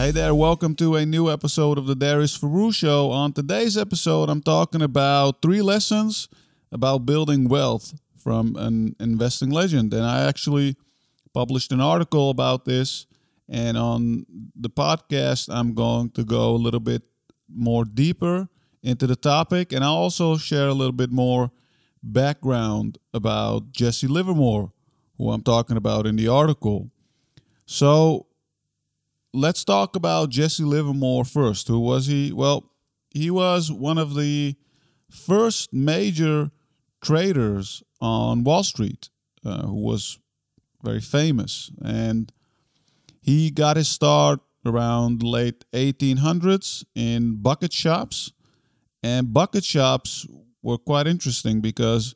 Hey there, welcome to a new episode of the Darius Foroux Show. On today's episode, I'm talking about three lessons about building wealth from an investing legend. And I actually published an article about this. And on the podcast, I'm going to go a little bit more deeper into the topic. And I'll also share a little bit more background about Jesse Livermore, who I'm talking about in the article. So let's talk about Jesse Livermore first. Who was he? Well, he was one of the first major traders on Wall Street, uh, who was very famous. And he got his start around late 1800s in bucket shops. And bucket shops were quite interesting because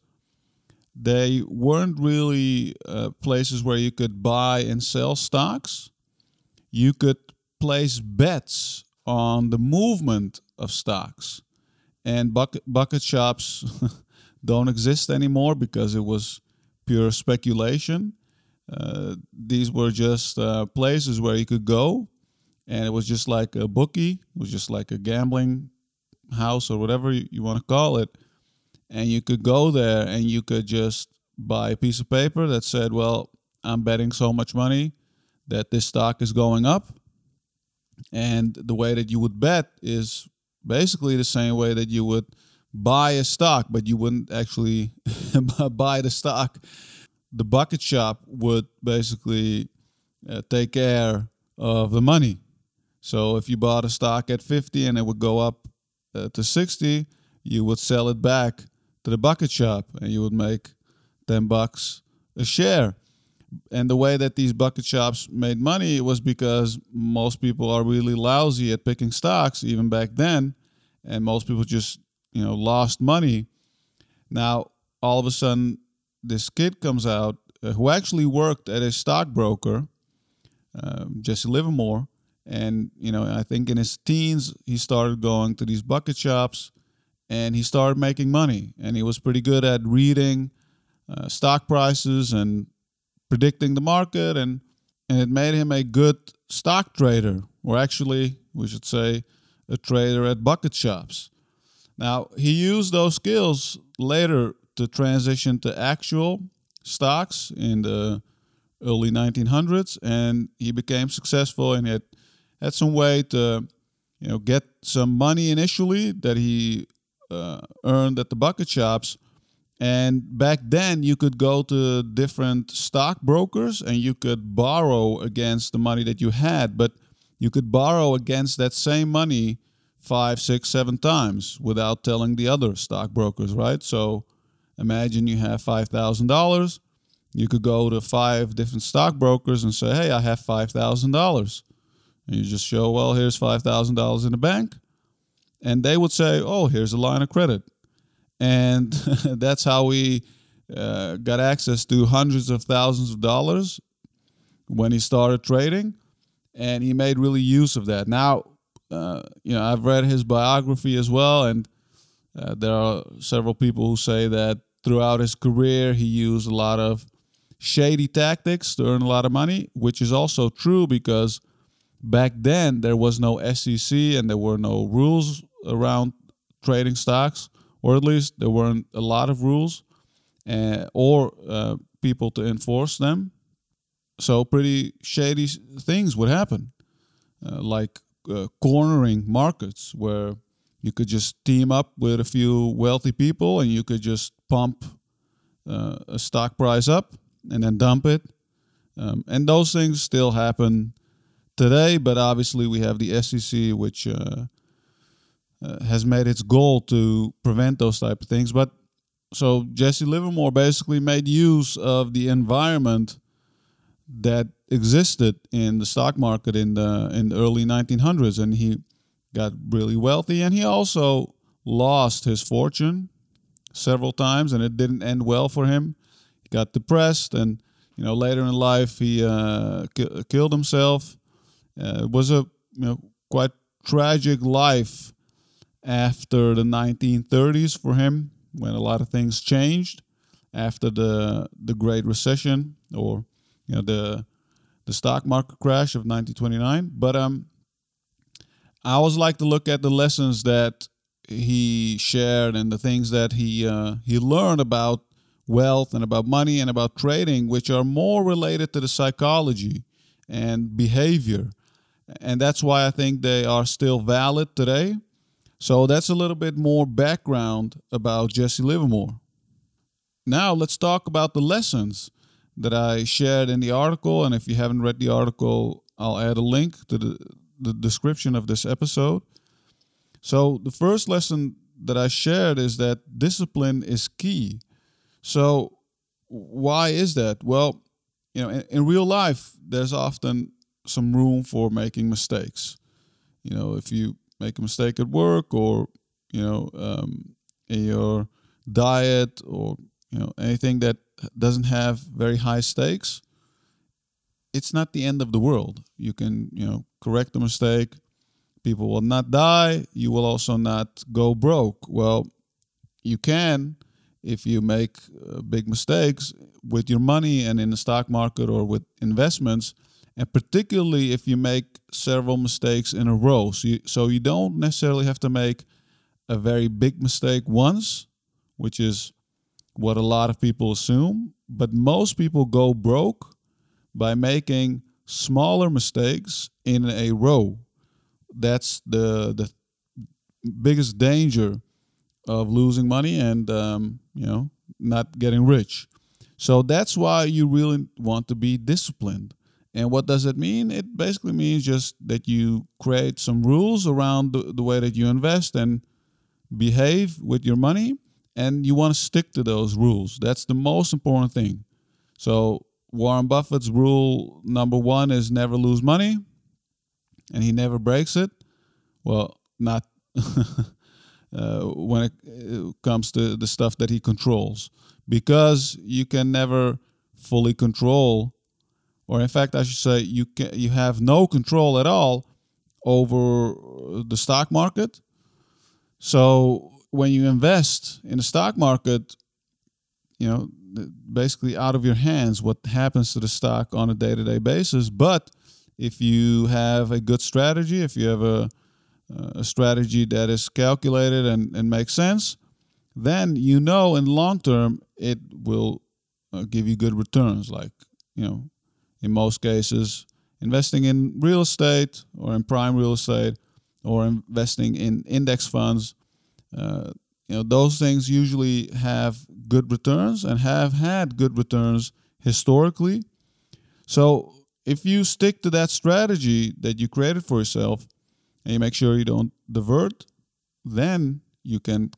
they weren't really uh, places where you could buy and sell stocks. You could place bets on the movement of stocks. And bucket, bucket shops don't exist anymore because it was pure speculation. Uh, these were just uh, places where you could go, and it was just like a bookie, it was just like a gambling house or whatever you, you want to call it. And you could go there and you could just buy a piece of paper that said, Well, I'm betting so much money that this stock is going up. And the way that you would bet is basically the same way that you would buy a stock, but you wouldn't actually buy the stock. The bucket shop would basically uh, take care of the money. So if you bought a stock at 50 and it would go up uh, to 60, you would sell it back to the bucket shop and you would make 10 bucks a share. And the way that these bucket shops made money was because most people are really lousy at picking stocks, even back then. And most people just you know lost money. Now all of a sudden, this kid comes out uh, who actually worked at a stockbroker, um, Jesse Livermore, and you know I think in his teens he started going to these bucket shops, and he started making money, and he was pretty good at reading uh, stock prices and predicting the market, and and it made him a good stock trader, or actually we should say a trader at bucket shops. Now, he used those skills later to transition to actual stocks in the early 1900s, and he became successful and had had some way to, you know, get some money initially that he uh, earned at the bucket shops. And back then, you could go to different stockbrokers and you could borrow against the money that you had, but you could borrow against that same money five, six, seven times without telling the other stockbrokers, right? So imagine you have $5,000. You could go to five different stockbrokers and say, hey, I have $5,000. And you just show, well, here's $5,000 in the bank. And they would say, oh, here's a line of credit. And that's how we uh, got access to hundreds of thousands of dollars when he started trading. And he made really use of that. Now, uh, you know, I've read his biography as well, and uh, there are several people who say that throughout his career he used a lot of shady tactics to earn a lot of money, which is also true because back then there was no SEC and there were no rules around trading stocks, or at least there weren't a lot of rules uh, or uh, people to enforce them. So pretty shady things would happen, uh, like cornering markets where you could just team up with a few wealthy people and you could just pump a stock price up and then dump it. Um, and those things still happen today, but obviously we have the SEC, which uh, uh, has made its goal to prevent those type of things. But so Jesse Livermore basically made use of the environment that existed in the stock market in the in the early 1900s, and he got really wealthy. And he also lost his fortune several times, and it didn't end well for him. He got depressed, and you know later in life he uh, ki- killed himself. Uh, it was a you know quite tragic life after the 1930s for him, when a lot of things changed after the the Great Recession or you know the the stock market crash of 1929. But um, I always like to look at the lessons that he shared and the things that he uh, he learned about wealth and about money and about trading, which are more related to the psychology and behavior. And that's why I think they are still valid today. So that's a little bit more background about Jesse Livermore. Now let's talk about the lessons that I shared in the article. And if you haven't read the article, I'll add a link to the, the description of this episode. So the first lesson that I shared is that discipline is key. So why is that? Well, you know, in, in real life, there's often some room for making mistakes. You know, if you make a mistake at work or you know um, in your diet or you know anything that doesn't have very high stakes, it's not the end of the world. You can you know correct the mistake. People will not die. You will also not go broke. Well, you can if you make uh, big mistakes with your money and in the stock market or with investments and particularly if you make several mistakes in a row so you, so you don't necessarily have to make a very big mistake once which is what a lot of people assume but most people go broke by making smaller mistakes in a row that's the the biggest danger of losing money and um, you know not getting rich. So that's why you really want to be disciplined. And what does it mean? It basically means just that you create some rules around the, the way that you invest and behave with your money, and you want to stick to those rules. That's the most important thing. So Warren Buffett's rule number one is never lose money, and he never breaks it. Well, not uh, when it comes to the stuff that he controls because you can never fully control or in fact I should say you can you have no control at all over the stock market so when you invest in the stock market you know basically out of your hands what happens to the stock on a day-to-day basis but if you have a good strategy if you have a a strategy that is calculated and, and makes sense, then you know in long term it will uh, give you good returns. Like, you know, in most cases, investing in real estate or in prime real estate or investing in index funds, uh, you know, those things usually have good returns and have had good returns historically. So if you stick to that strategy that you created for yourself, and you make sure you don't divert, then you can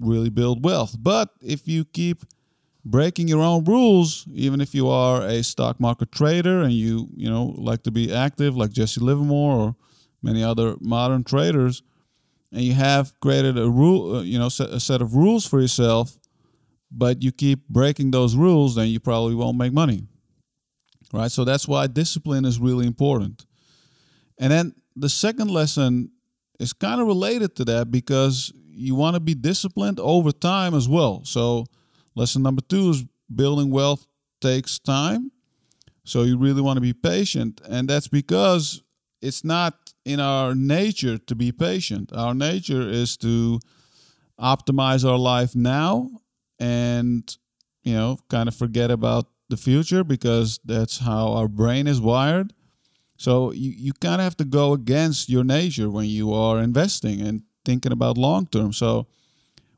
really build wealth. But if you keep breaking your own rules, even if you are a stock market trader and you you know like to be active, like Jesse Livermore or many other modern traders, and you have created a rule, uh, you know, a set of rules for yourself, but you keep breaking those rules, then you probably won't make money. Right? So that's why discipline is really important. And then the second lesson is kind of related to that because you want to be disciplined over time as well. So, lesson number two is building wealth takes time. So, you really want to be patient. And that's because it's not in our nature to be patient. Our nature is to optimize our life now and, you know, kind of forget about the future because that's how our brain is wired. So you, you kind of have to go against your nature when you are investing and thinking about long term. So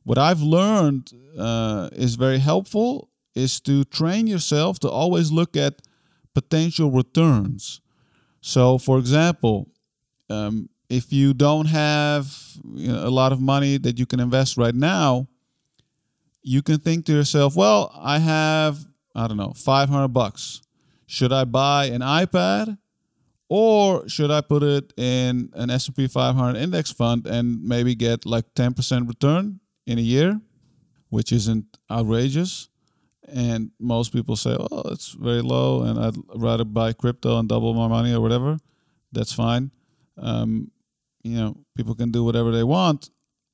what I've learned uh, is very helpful is to train yourself to always look at potential returns. So, for example, um, if you don't have you know, a lot of money that you can invest right now, you can think to yourself, well, I have, I don't know, 500 bucks. Should I buy an iPad or should I put it in an S&P 500 index fund and maybe get like 10% return in a year, which isn't outrageous? And most people say, "Oh, it's very low, and I'd rather buy crypto and double my money or whatever." That's fine. Um, you know, people can do whatever they want.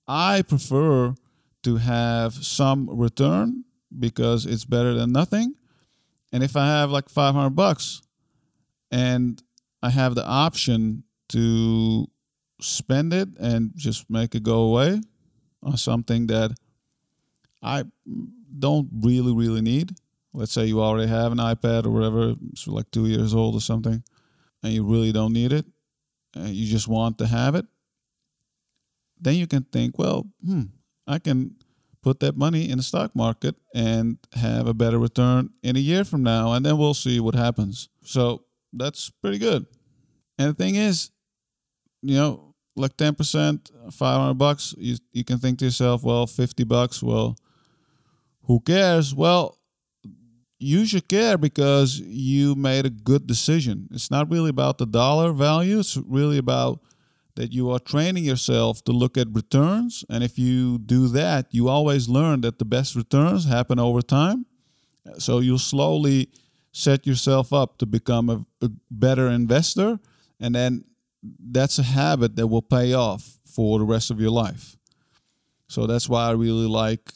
I prefer to have some return because it's better than nothing. And if I have like 500 bucks and I have the option to spend it and just make it go away on something that I don't really, really need. Let's say you already have an iPad or whatever, it's like two years old or something, and you really don't need it, and you just want to have it. Then you can think, well, hmm, I can put that money in the stock market and have a better return in a year from now, and then we'll see what happens. So that's pretty good. And the thing is, you know, like 10%, 500 bucks, you, you can think to yourself, well, 50 bucks, well, who cares? Well, you should care because you made a good decision. It's not really about the dollar value, it's really about that you are training yourself to look at returns. And if you do that, you always learn that the best returns happen over time. So you'll slowly set yourself up to become a, a better investor. And then that's a habit that will pay off for the rest of your life. So that's why I really like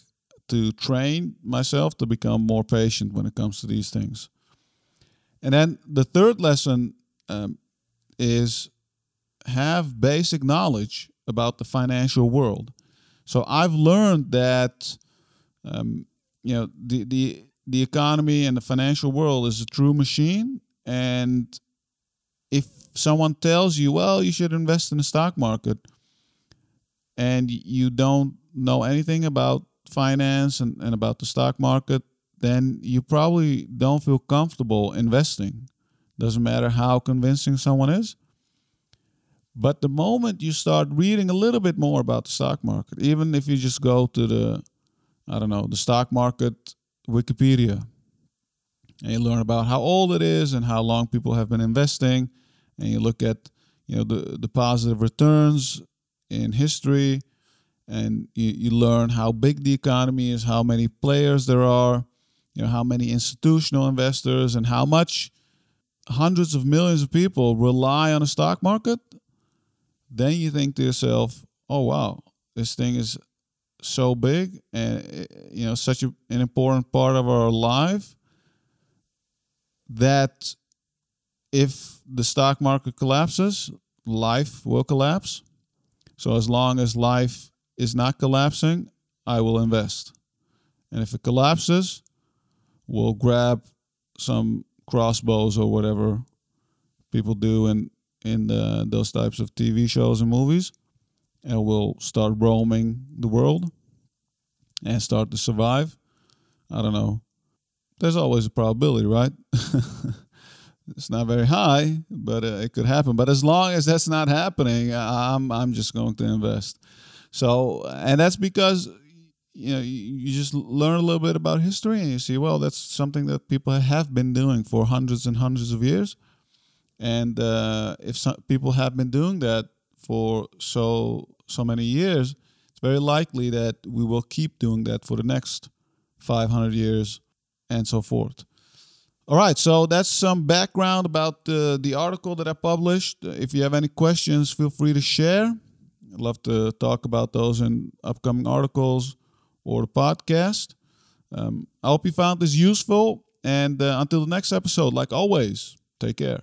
to train myself to become more patient when it comes to these things. And then the third lesson um, is have basic knowledge about the financial world. So I've learned that um, you know the the the economy and the financial world is a true machine, and if someone tells you, well, you should invest in the stock market, and you don't know anything about finance and, and about the stock market, then you probably don't feel comfortable investing. Doesn't matter how convincing someone is. But the moment you start reading a little bit more about the stock market, even if you just go to the, I don't know, the stock market Wikipedia, and you learn about how old it is and how long people have been investing, and you look at, you know, the, the positive returns in history, and you, you learn how big the economy is, how many players there are, you know, how many institutional investors, and how much hundreds of millions of people rely on the stock market. Then you think to yourself, "Oh wow, this thing is so big and eh, you know such a, an important part of our life that if the stock market collapses, life will collapse. So as long as life is not collapsing, I will invest. And if it collapses, we'll grab some crossbows or whatever people do and in the, those types of TV shows and movies, and we'll start roaming the world and start to survive. I don't know. There's always a probability, right? it's not very high, but uh, it could happen. But as long as that's not happening, I'm I'm just going to invest. So, and that's because you know you just learn a little bit about history and you see, well, that's something that people have been doing for hundreds and hundreds of years. And uh, if some people have been doing that for so so many years, it's very likely that we will keep doing that for the next 500 years and so forth. All right, so that's some background about the, the article that I published. If you have any questions, feel free to share. I'd love to talk about those in upcoming articles or the podcast. Um, I hope you found this useful. And uh, until the next episode, like always, take care.